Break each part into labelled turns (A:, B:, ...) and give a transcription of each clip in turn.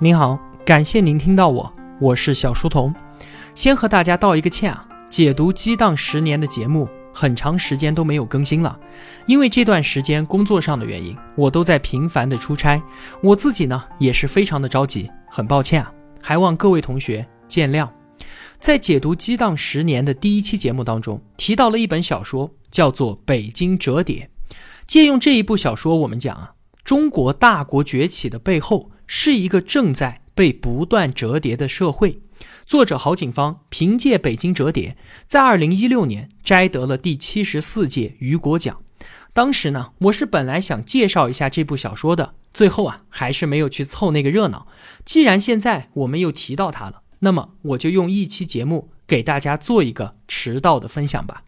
A: 您好，感谢您听到我，我是小书童。先和大家道一个歉啊，解读激荡十年的节目，很长时间都没有更新了，因为这段时间工作上的原因，我都在频繁的出差，我自己呢也是非常的着急，很抱歉啊，还望各位同学见谅。在解读激荡十年的第一期节目当中，提到了一本小说，叫做《北京折叠》，借用这一部小说，我们讲啊，中国大国崛起的背后。是一个正在被不断折叠的社会。作者郝景芳凭借《北京折叠》在二零一六年摘得了第七十四届雨果奖。当时呢，我是本来想介绍一下这部小说的，最后啊，还是没有去凑那个热闹。既然现在我们又提到它了，那么我就用一期节目给大家做一个迟到的分享吧。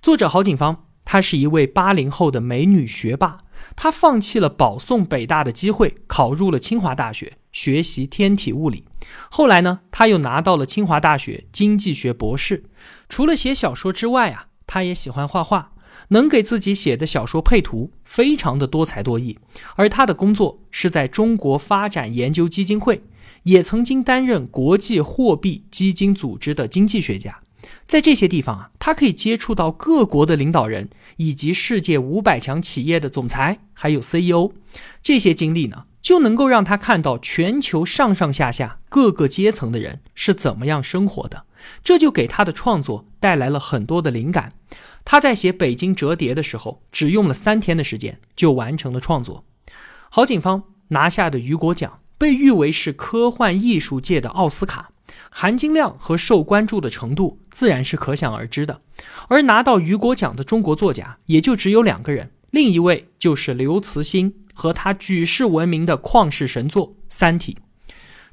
A: 作者郝景芳。她是一位八零后的美女学霸，他放弃了保送北大的机会，考入了清华大学学习天体物理。后来呢，他又拿到了清华大学经济学博士。除了写小说之外啊，他也喜欢画画，能给自己写的小说配图，非常的多才多艺。而他的工作是在中国发展研究基金会，也曾经担任国际货币基金组织的经济学家。在这些地方啊，他可以接触到各国的领导人，以及世界五百强企业的总裁，还有 CEO。这些经历呢，就能够让他看到全球上上下下各个阶层的人是怎么样生活的。这就给他的创作带来了很多的灵感。他在写《北京折叠》的时候，只用了三天的时间就完成了创作。郝景芳拿下的雨果奖，被誉为是科幻艺术界的奥斯卡。含金量和受关注的程度自然是可想而知的，而拿到雨果奖的中国作家也就只有两个人，另一位就是刘慈欣和他举世闻名的旷世神作《三体》。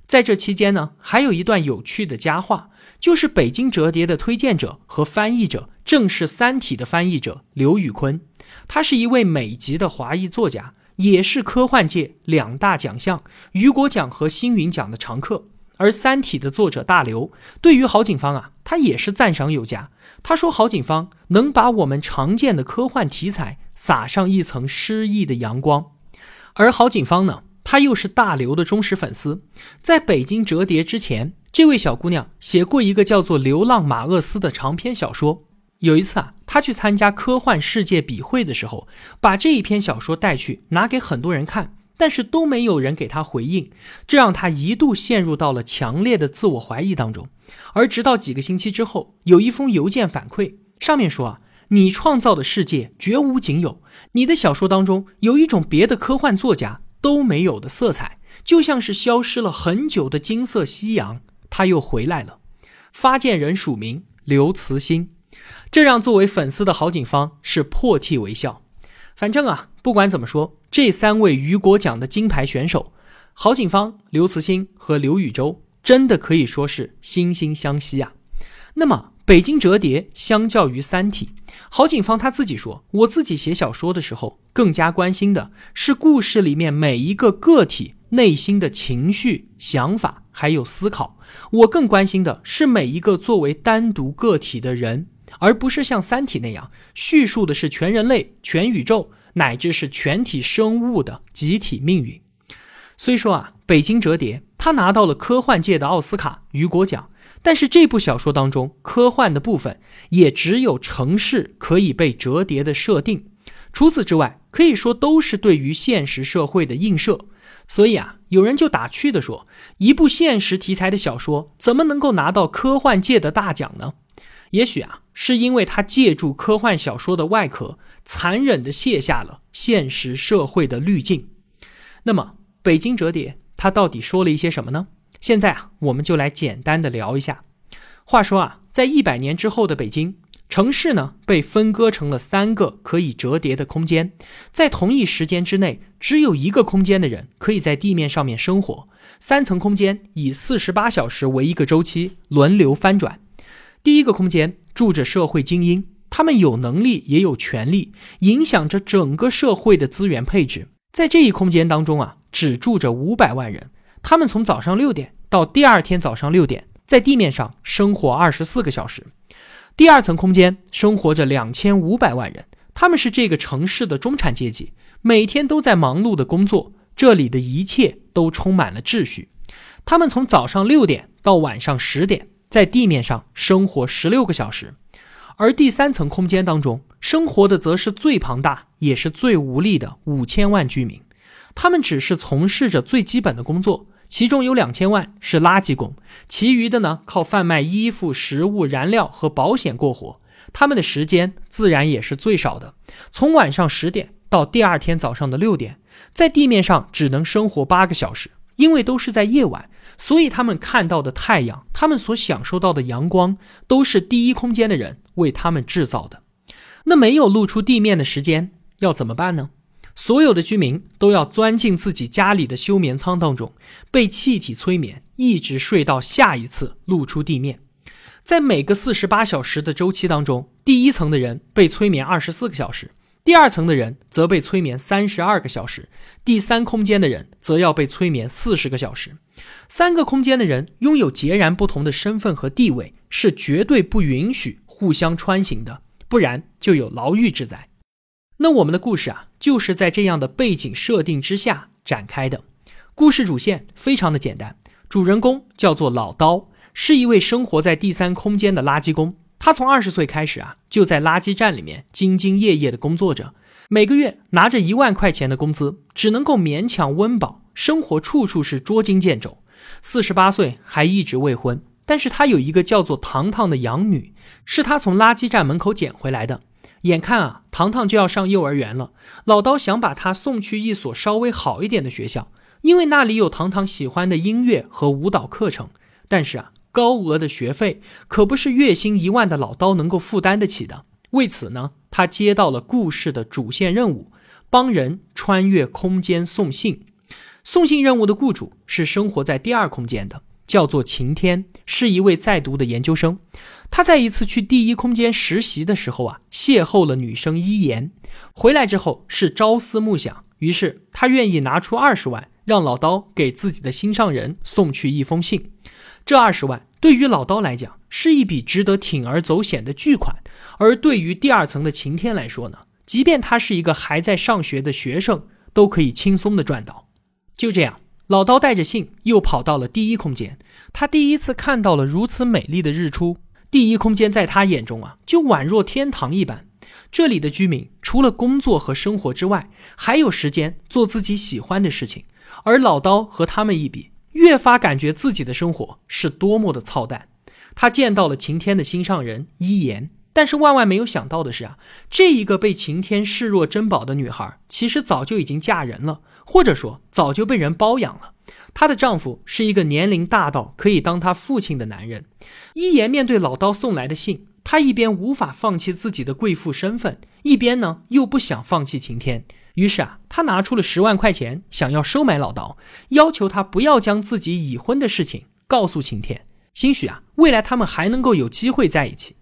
A: 在这期间呢，还有一段有趣的佳话，就是《北京折叠》的推荐者和翻译者正是《三体》的翻译者刘宇坤，他是一位美籍的华裔作家，也是科幻界两大奖项雨果奖和星云奖的常客。而《三体》的作者大刘对于郝景芳啊，他也是赞赏有加。他说：“郝景芳能把我们常见的科幻题材撒上一层诗意的阳光。”而郝景芳呢，他又是大刘的忠实粉丝。在北京折叠之前，这位小姑娘写过一个叫做《流浪马厄斯》的长篇小说。有一次啊，她去参加科幻世界笔会的时候，把这一篇小说带去，拿给很多人看。但是都没有人给他回应，这让他一度陷入到了强烈的自我怀疑当中。而直到几个星期之后，有一封邮件反馈，上面说啊，你创造的世界绝无仅有，你的小说当中有一种别的科幻作家都没有的色彩，就像是消失了很久的金色夕阳，它又回来了。发件人署名刘慈欣，这让作为粉丝的郝景芳是破涕为笑。反正啊，不管怎么说，这三位雨果奖的金牌选手，郝景芳、刘慈欣和刘禹洲，真的可以说是惺惺相惜啊。那么，《北京折叠》相较于《三体》，郝景芳他自己说：“我自己写小说的时候，更加关心的是故事里面每一个个体内心的情绪、想法还有思考。我更关心的是每一个作为单独个体的人。”而不是像《三体》那样叙述的是全人类、全宇宙乃至是全体生物的集体命运。虽说啊，《北京折叠》他拿到了科幻界的奥斯卡雨果奖，但是这部小说当中科幻的部分也只有城市可以被折叠的设定，除此之外，可以说都是对于现实社会的映射。所以啊，有人就打趣的说，一部现实题材的小说怎么能够拿到科幻界的大奖呢？也许啊，是因为他借助科幻小说的外壳，残忍地卸下了现实社会的滤镜。那么，《北京折叠》它到底说了一些什么呢？现在啊，我们就来简单的聊一下。话说啊，在一百年之后的北京城市呢，被分割成了三个可以折叠的空间，在同一时间之内，只有一个空间的人可以在地面上面生活。三层空间以四十八小时为一个周期，轮流翻转。第一个空间住着社会精英，他们有能力也有权利，影响着整个社会的资源配置。在这一空间当中啊，只住着五百万人，他们从早上六点到第二天早上六点，在地面上生活二十四个小时。第二层空间生活着两千五百万人，他们是这个城市的中产阶级，每天都在忙碌的工作，这里的一切都充满了秩序。他们从早上六点到晚上十点，在地面上生活十六个小时。而第三层空间当中生活的，则是最庞大也是最无力的五千万居民。他们只是从事着最基本的工作，其中有两千万是垃圾工，其余的呢靠贩卖衣服、食物、燃料和保险过活。他们的时间自然也是最少的，从晚上十点到第二天早上的六点，在地面上只能生活八个小时，因为都是在夜晚，所以他们看到的太阳，他们所享受到的阳光，都是第一空间的人为他们制造的。那没有露出地面的时间要怎么办呢？所有的居民都要钻进自己家里的休眠舱当中，被气体催眠，一直睡到下一次露出地面。在每个四十八小时的周期当中，第一层的人被催眠二十四个小时，第二层的人则被催眠三十二个小时，第三空间的人则要被催眠四十个小时。三个空间的人拥有截然不同的身份和地位，是绝对不允许互相穿行的，不然就有牢狱之灾。那我们的故事啊，就是在这样的背景设定之下展开的。故事主线非常的简单，主人公叫做老刀。是一位生活在第三空间的垃圾工，他从二十岁开始啊，就在垃圾站里面兢兢业业的工作着，每个月拿着一万块钱的工资，只能够勉强温饱，生活处处是捉襟见肘。四十八岁还一直未婚，但是他有一个叫做糖糖的养女，是他从垃圾站门口捡回来的。眼看啊，糖糖就要上幼儿园了，老刀想把她送去一所稍微好一点的学校，因为那里有糖糖喜欢的音乐和舞蹈课程。但是啊。高额的学费可不是月薪一万的老刀能够负担得起的。为此呢，他接到了故事的主线任务，帮人穿越空间送信。送信任务的雇主是生活在第二空间的，叫做晴天，是一位在读的研究生。他在一次去第一空间实习的时候啊，邂逅了女生伊言。回来之后是朝思暮想，于是他愿意拿出二十万，让老刀给自己的心上人送去一封信。这二十万对于老刀来讲是一笔值得铤而走险的巨款，而对于第二层的晴天来说呢，即便他是一个还在上学的学生，都可以轻松的赚到。就这样，老刀带着信又跑到了第一空间，他第一次看到了如此美丽的日出。第一空间在他眼中啊，就宛若天堂一般。这里的居民除了工作和生活之外，还有时间做自己喜欢的事情，而老刀和他们一比。越发感觉自己的生活是多么的操蛋。他见到了晴天的心上人伊言，但是万万没有想到的是啊，这一个被晴天视若珍宝的女孩，其实早就已经嫁人了，或者说早就被人包养了。她的丈夫是一个年龄大到可以当她父亲的男人。伊言面对老刀送来的信，他一边无法放弃自己的贵妇身份，一边呢又不想放弃晴天。于是啊，他拿出了十万块钱，想要收买老刀，要求他不要将自己已婚的事情告诉晴天，兴许啊，未来他们还能够有机会在一起。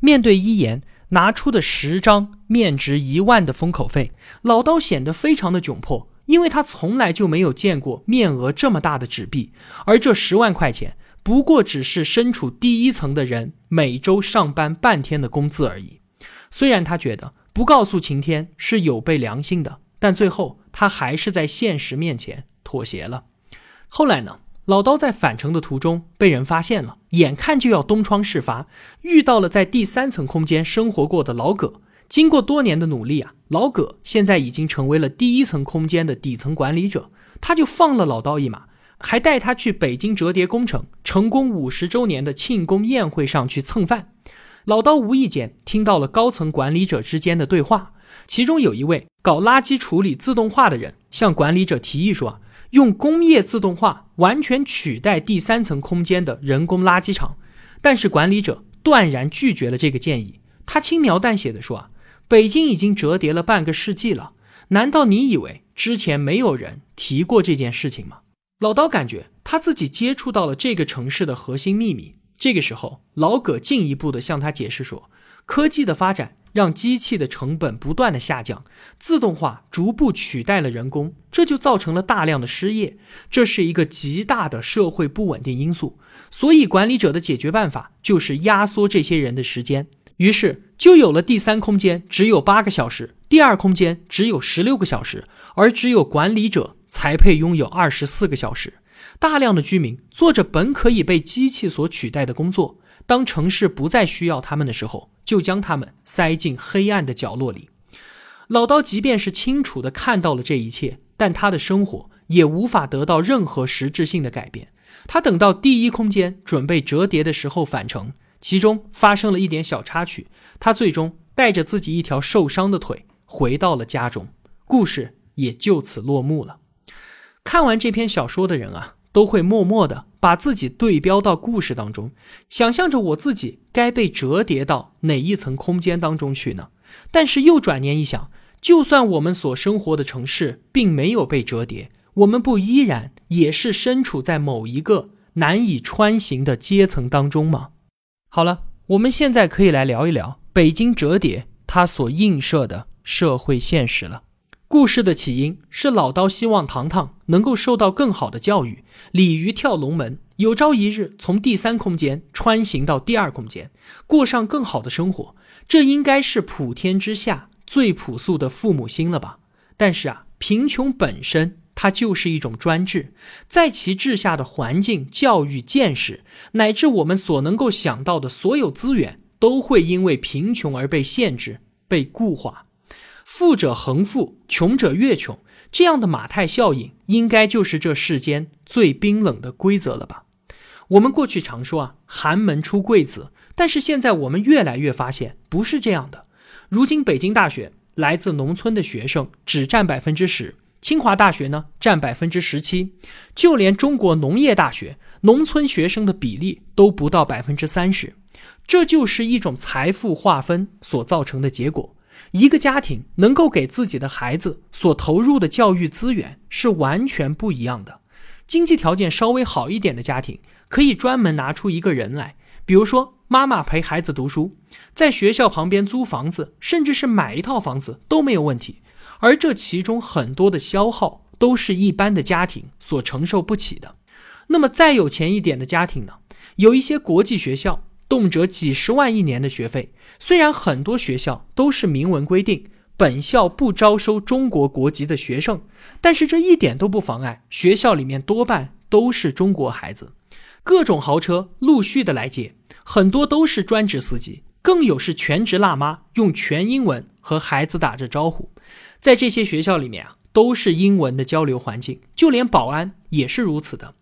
A: 面对一言拿出的十张面值一万的封口费，老刀显得非常的窘迫，因为他从来就没有见过面额这么大的纸币，而这十万块钱不过只是身处第一层的人每周上班半天的工资而已。虽然他觉得。不告诉晴天是有悖良心的，但最后他还是在现实面前妥协了。后来呢，老刀在返程的途中被人发现了，眼看就要东窗事发，遇到了在第三层空间生活过的老葛。经过多年的努力啊，老葛现在已经成为了第一层空间的底层管理者，他就放了老刀一马，还带他去北京折叠工程成功五十周年的庆功宴会上去蹭饭。老刀无意间听到了高层管理者之间的对话，其中有一位搞垃圾处理自动化的人向管理者提议说：“用工业自动化完全取代第三层空间的人工垃圾场。”但是管理者断然拒绝了这个建议。他轻描淡写的说：“啊，北京已经折叠了半个世纪了，难道你以为之前没有人提过这件事情吗？”老刀感觉他自己接触到了这个城市的核心秘密。这个时候，老葛进一步的向他解释说，科技的发展让机器的成本不断的下降，自动化逐步取代了人工，这就造成了大量的失业，这是一个极大的社会不稳定因素。所以，管理者的解决办法就是压缩这些人的时间，于是就有了第三空间只有八个小时，第二空间只有十六个小时，而只有管理者才配拥有二十四个小时。大量的居民做着本可以被机器所取代的工作，当城市不再需要他们的时候，就将他们塞进黑暗的角落里。老刀即便是清楚地看到了这一切，但他的生活也无法得到任何实质性的改变。他等到第一空间准备折叠的时候返程，其中发生了一点小插曲，他最终带着自己一条受伤的腿回到了家中，故事也就此落幕了。看完这篇小说的人啊，都会默默地把自己对标到故事当中，想象着我自己该被折叠到哪一层空间当中去呢？但是又转念一想。就算我们所生活的城市并没有被折叠，我们不依然也是身处在某一个难以穿行的阶层当中吗？好了，我们现在可以来聊一聊北京折叠它所映射的社会现实了。故事的起因是老刀希望糖糖能够受到更好的教育，鲤鱼跳龙门，有朝一日从第三空间穿行到第二空间，过上更好的生活。这应该是普天之下。最朴素的父母心了吧？但是啊，贫穷本身它就是一种专制，在其治下的环境、教育、见识，乃至我们所能够想到的所有资源，都会因为贫穷而被限制、被固化。富者恒富，穷者越穷，这样的马太效应，应该就是这世间最冰冷的规则了吧？我们过去常说啊，寒门出贵子，但是现在我们越来越发现，不是这样的。如今，北京大学来自农村的学生只占百分之十，清华大学呢占百分之十七，就连中国农业大学农村学生的比例都不到百分之三十。这就是一种财富划分所造成的结果。一个家庭能够给自己的孩子所投入的教育资源是完全不一样的。经济条件稍微好一点的家庭，可以专门拿出一个人来，比如说。妈妈陪孩子读书，在学校旁边租房子，甚至是买一套房子都没有问题。而这其中很多的消耗都是一般的家庭所承受不起的。那么再有钱一点的家庭呢？有一些国际学校，动辄几十万一年的学费。虽然很多学校都是明文规定本校不招收中国国籍的学生，但是这一点都不妨碍学校里面多半都是中国孩子。各种豪车陆续的来接。很多都是专职司机，更有是全职辣妈，用全英文和孩子打着招呼。在这些学校里面啊，都是英文的交流环境，就连保安也是如此的。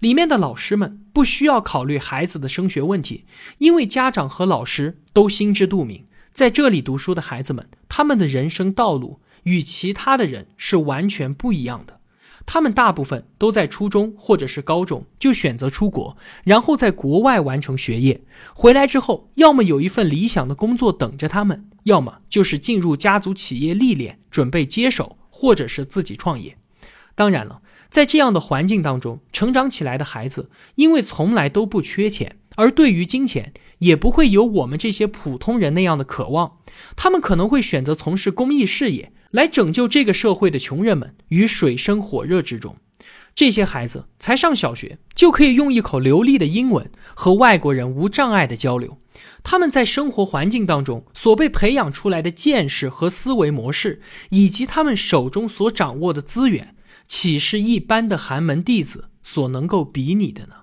A: 里面的老师们不需要考虑孩子的升学问题，因为家长和老师都心知肚明，在这里读书的孩子们，他们的人生道路与其他的人是完全不一样的。他们大部分都在初中或者是高中就选择出国，然后在国外完成学业。回来之后，要么有一份理想的工作等着他们，要么就是进入家族企业历练，准备接手，或者是自己创业。当然了，在这样的环境当中成长起来的孩子，因为从来都不缺钱，而对于金钱也不会有我们这些普通人那样的渴望。他们可能会选择从事公益事业。来拯救这个社会的穷人们于水深火热之中，这些孩子才上小学就可以用一口流利的英文和外国人无障碍的交流。他们在生活环境当中所被培养出来的见识和思维模式，以及他们手中所掌握的资源，岂是一般的寒门弟子所能够比拟的呢？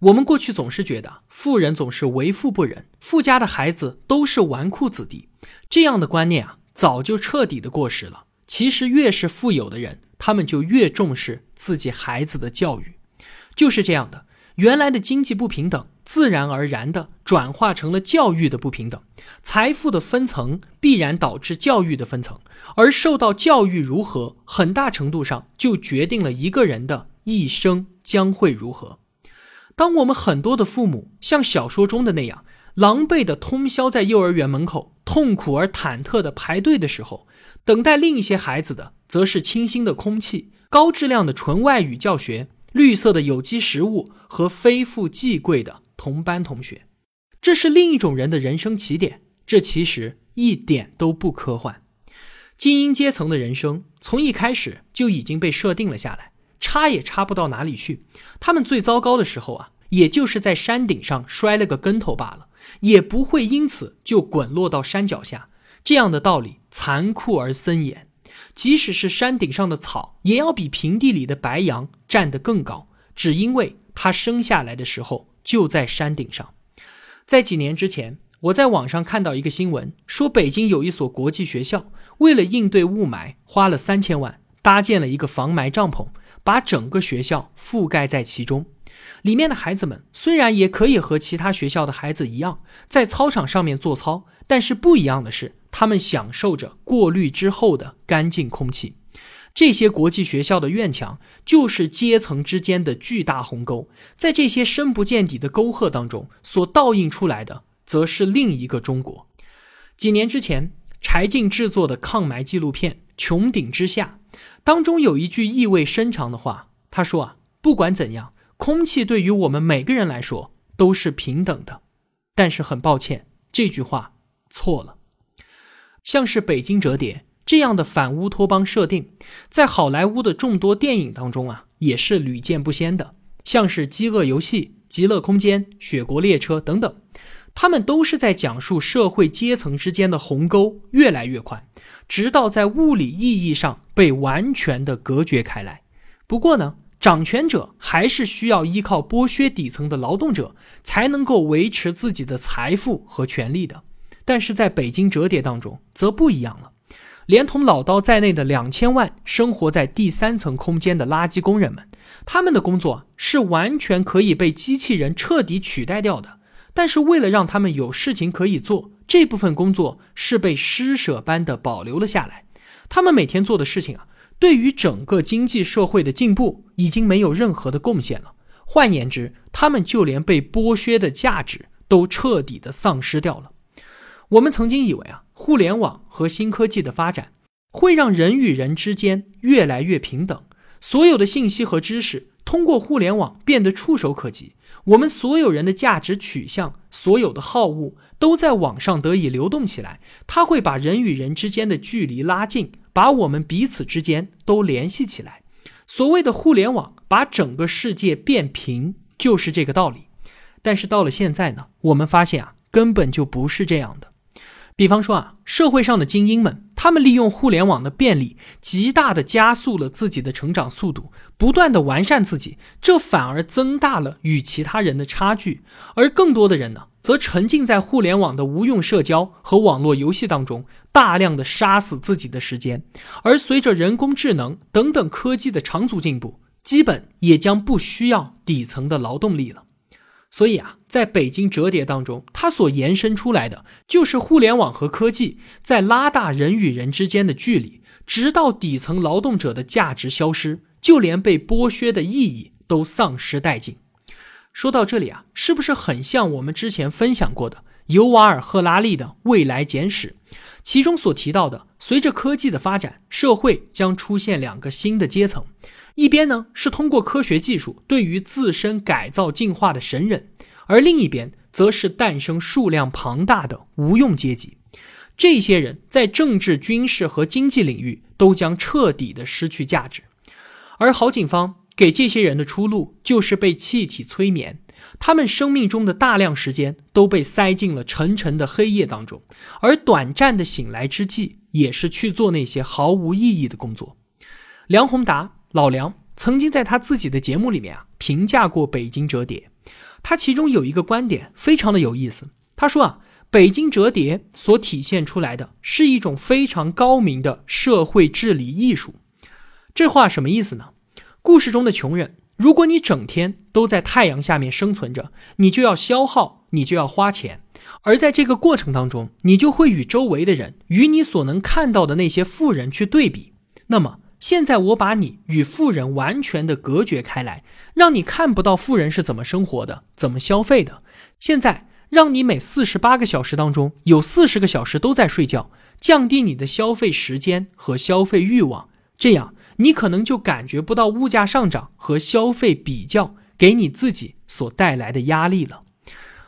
A: 我们过去总是觉得富人总是为富不仁，富家的孩子都是纨绔子弟，这样的观念啊。早就彻底的过时了。其实，越是富有的人，他们就越重视自己孩子的教育，就是这样的。原来的经济不平等，自然而然的转化成了教育的不平等。财富的分层必然导致教育的分层，而受到教育如何，很大程度上就决定了一个人的一生将会如何。当我们很多的父母像小说中的那样。狼狈的通宵在幼儿园门口，痛苦而忐忑的排队的时候，等待另一些孩子的，则是清新的空气、高质量的纯外语教学、绿色的有机食物和非富即贵的同班同学。这是另一种人的人生起点。这其实一点都不科幻。精英阶层的人生从一开始就已经被设定了下来，差也差不到哪里去。他们最糟糕的时候啊，也就是在山顶上摔了个跟头罢了。也不会因此就滚落到山脚下，这样的道理残酷而森严。即使是山顶上的草，也要比平地里的白杨站得更高。只因为他生下来的时候就在山顶上。在几年之前，我在网上看到一个新闻，说北京有一所国际学校，为了应对雾霾，花了三千万搭建了一个防霾帐篷，把整个学校覆盖在其中。里面的孩子们虽然也可以和其他学校的孩子一样在操场上面做操，但是不一样的是，他们享受着过滤之后的干净空气。这些国际学校的院墙就是阶层之间的巨大鸿沟，在这些深不见底的沟壑当中，所倒映出来的，则是另一个中国。几年之前，柴静制作的抗霾纪录片《穹顶之下》当中有一句意味深长的话，他说啊，不管怎样。空气对于我们每个人来说都是平等的，但是很抱歉，这句话错了。像是北京折叠这样的反乌托邦设定，在好莱坞的众多电影当中啊，也是屡见不鲜的。像是《饥饿游戏》《极乐空间》《雪国列车》等等，他们都是在讲述社会阶层之间的鸿沟越来越宽，直到在物理意义上被完全的隔绝开来。不过呢。掌权者还是需要依靠剥削底层的劳动者，才能够维持自己的财富和权利的。但是在北京折叠当中则不一样了，连同老刀在内的两千万生活在第三层空间的垃圾工人们，他们的工作是完全可以被机器人彻底取代掉的。但是为了让他们有事情可以做，这部分工作是被施舍般的保留了下来。他们每天做的事情啊。对于整个经济社会的进步已经没有任何的贡献了。换言之，他们就连被剥削的价值都彻底的丧失掉了。我们曾经以为啊，互联网和新科技的发展会让人与人之间越来越平等，所有的信息和知识通过互联网变得触手可及，我们所有人的价值取向、所有的好恶都在网上得以流动起来，它会把人与人之间的距离拉近。把我们彼此之间都联系起来，所谓的互联网把整个世界变平，就是这个道理。但是到了现在呢，我们发现啊，根本就不是这样的。比方说啊，社会上的精英们，他们利用互联网的便利，极大的加速了自己的成长速度，不断的完善自己，这反而增大了与其他人的差距。而更多的人呢？则沉浸在互联网的无用社交和网络游戏当中，大量的杀死自己的时间。而随着人工智能等等科技的长足进步，基本也将不需要底层的劳动力了。所以啊，在北京折叠当中，它所延伸出来的就是互联网和科技在拉大人与人之间的距离，直到底层劳动者的价值消失，就连被剥削的意义都丧失殆尽。说到这里啊，是不是很像我们之前分享过的尤瓦尔·赫拉利的《未来简史》？其中所提到的，随着科技的发展，社会将出现两个新的阶层：一边呢是通过科学技术对于自身改造进化的神人，而另一边则是诞生数量庞大的无用阶级。这些人在政治、军事和经济领域都将彻底的失去价值，而郝景芳。给这些人的出路就是被气体催眠，他们生命中的大量时间都被塞进了沉沉的黑夜当中，而短暂的醒来之际，也是去做那些毫无意义的工作。梁宏达老梁曾经在他自己的节目里面啊评价过北京折叠，他其中有一个观点非常的有意思，他说啊，北京折叠所体现出来的是一种非常高明的社会治理艺术。这话什么意思呢？故事中的穷人，如果你整天都在太阳下面生存着，你就要消耗，你就要花钱，而在这个过程当中，你就会与周围的人，与你所能看到的那些富人去对比。那么现在我把你与富人完全的隔绝开来，让你看不到富人是怎么生活的，怎么消费的。现在让你每四十八个小时当中有四十个小时都在睡觉，降低你的消费时间和消费欲望，这样。你可能就感觉不到物价上涨和消费比较给你自己所带来的压力了。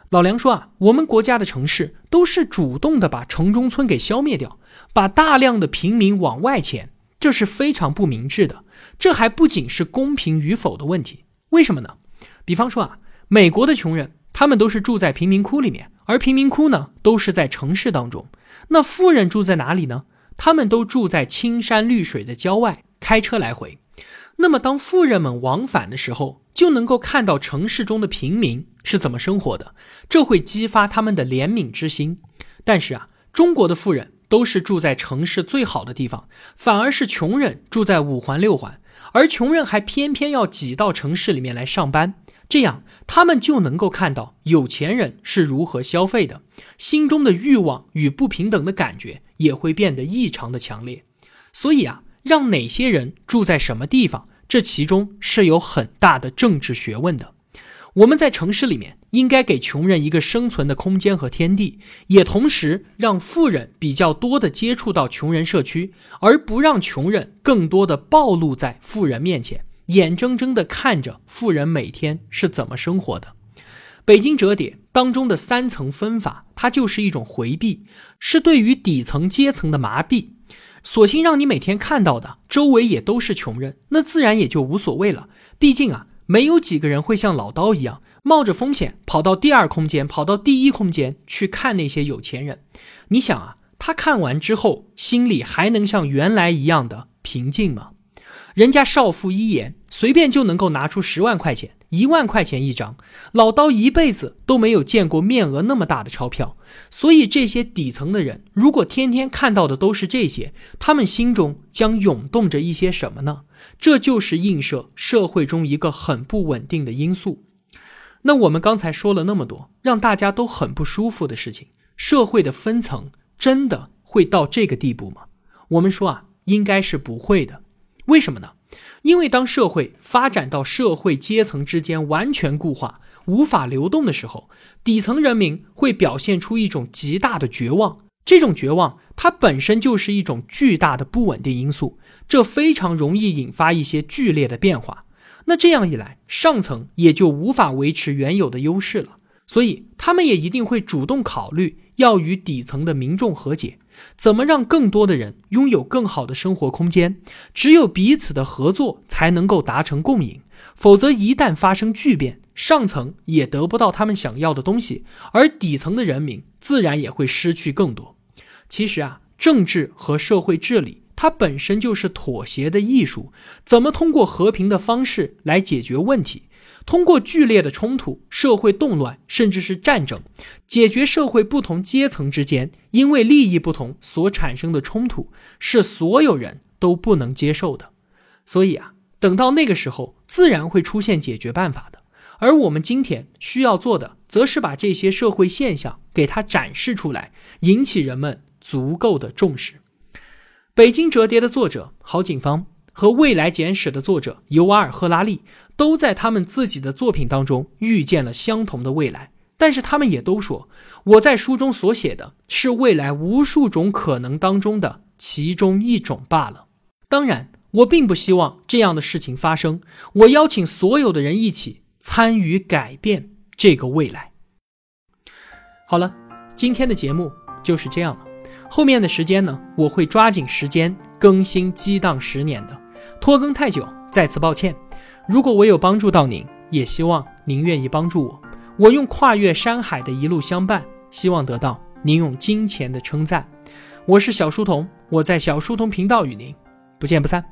A: 老梁说啊，我们国家的城市都是主动的把城中村给消灭掉，把大量的平民往外迁，这是非常不明智的。这还不仅是公平与否的问题，为什么呢？比方说啊，美国的穷人他们都是住在贫民窟里面，而贫民窟呢都是在城市当中。那富人住在哪里呢？他们都住在青山绿水的郊外。开车来回，那么当富人们往返的时候，就能够看到城市中的平民是怎么生活的，这会激发他们的怜悯之心。但是啊，中国的富人都是住在城市最好的地方，反而是穷人住在五环六环，而穷人还偏偏要挤到城市里面来上班，这样他们就能够看到有钱人是如何消费的，心中的欲望与不平等的感觉也会变得异常的强烈。所以啊，让哪些人住在什么地方，这其中是有很大的政治学问的。我们在城市里面应该给穷人一个生存的空间和天地，也同时让富人比较多的接触到穷人社区，而不让穷人更多的暴露在富人面前，眼睁睁的看着富人每天是怎么生活的。北京折叠当中的三层分法，它就是一种回避，是对于底层阶层的麻痹。索性让你每天看到的周围也都是穷人，那自然也就无所谓了。毕竟啊，没有几个人会像老刀一样冒着风险跑到第二空间、跑到第一空间去看那些有钱人。你想啊，他看完之后心里还能像原来一样的平静吗？人家少妇一言，随便就能够拿出十万块钱。一万块钱一张，老刀一辈子都没有见过面额那么大的钞票，所以这些底层的人如果天天看到的都是这些，他们心中将涌动着一些什么呢？这就是映射社会中一个很不稳定的因素。那我们刚才说了那么多，让大家都很不舒服的事情，社会的分层真的会到这个地步吗？我们说啊，应该是不会的。为什么呢？因为当社会发展到社会阶层之间完全固化、无法流动的时候，底层人民会表现出一种极大的绝望。这种绝望，它本身就是一种巨大的不稳定因素，这非常容易引发一些剧烈的变化。那这样一来，上层也就无法维持原有的优势了，所以他们也一定会主动考虑要与底层的民众和解。怎么让更多的人拥有更好的生活空间？只有彼此的合作才能够达成共赢，否则一旦发生巨变，上层也得不到他们想要的东西，而底层的人民自然也会失去更多。其实啊，政治和社会治理它本身就是妥协的艺术，怎么通过和平的方式来解决问题？通过剧烈的冲突、社会动乱，甚至是战争，解决社会不同阶层之间因为利益不同所产生的冲突，是所有人都不能接受的。所以啊，等到那个时候，自然会出现解决办法的。而我们今天需要做的，则是把这些社会现象给它展示出来，引起人们足够的重视。《北京折叠》的作者郝景芳。和《未来简史》的作者尤瓦尔·赫拉利都在他们自己的作品当中遇见了相同的未来，但是他们也都说，我在书中所写的是未来无数种可能当中的其中一种罢了。当然，我并不希望这样的事情发生。我邀请所有的人一起参与改变这个未来。好了，今天的节目就是这样了。后面的时间呢，我会抓紧时间更新《激荡十年》的。拖更太久，再次抱歉。如果我有帮助到您，也希望您愿意帮助我。我用跨越山海的一路相伴，希望得到您用金钱的称赞。我是小书童，我在小书童频道与您不见不散。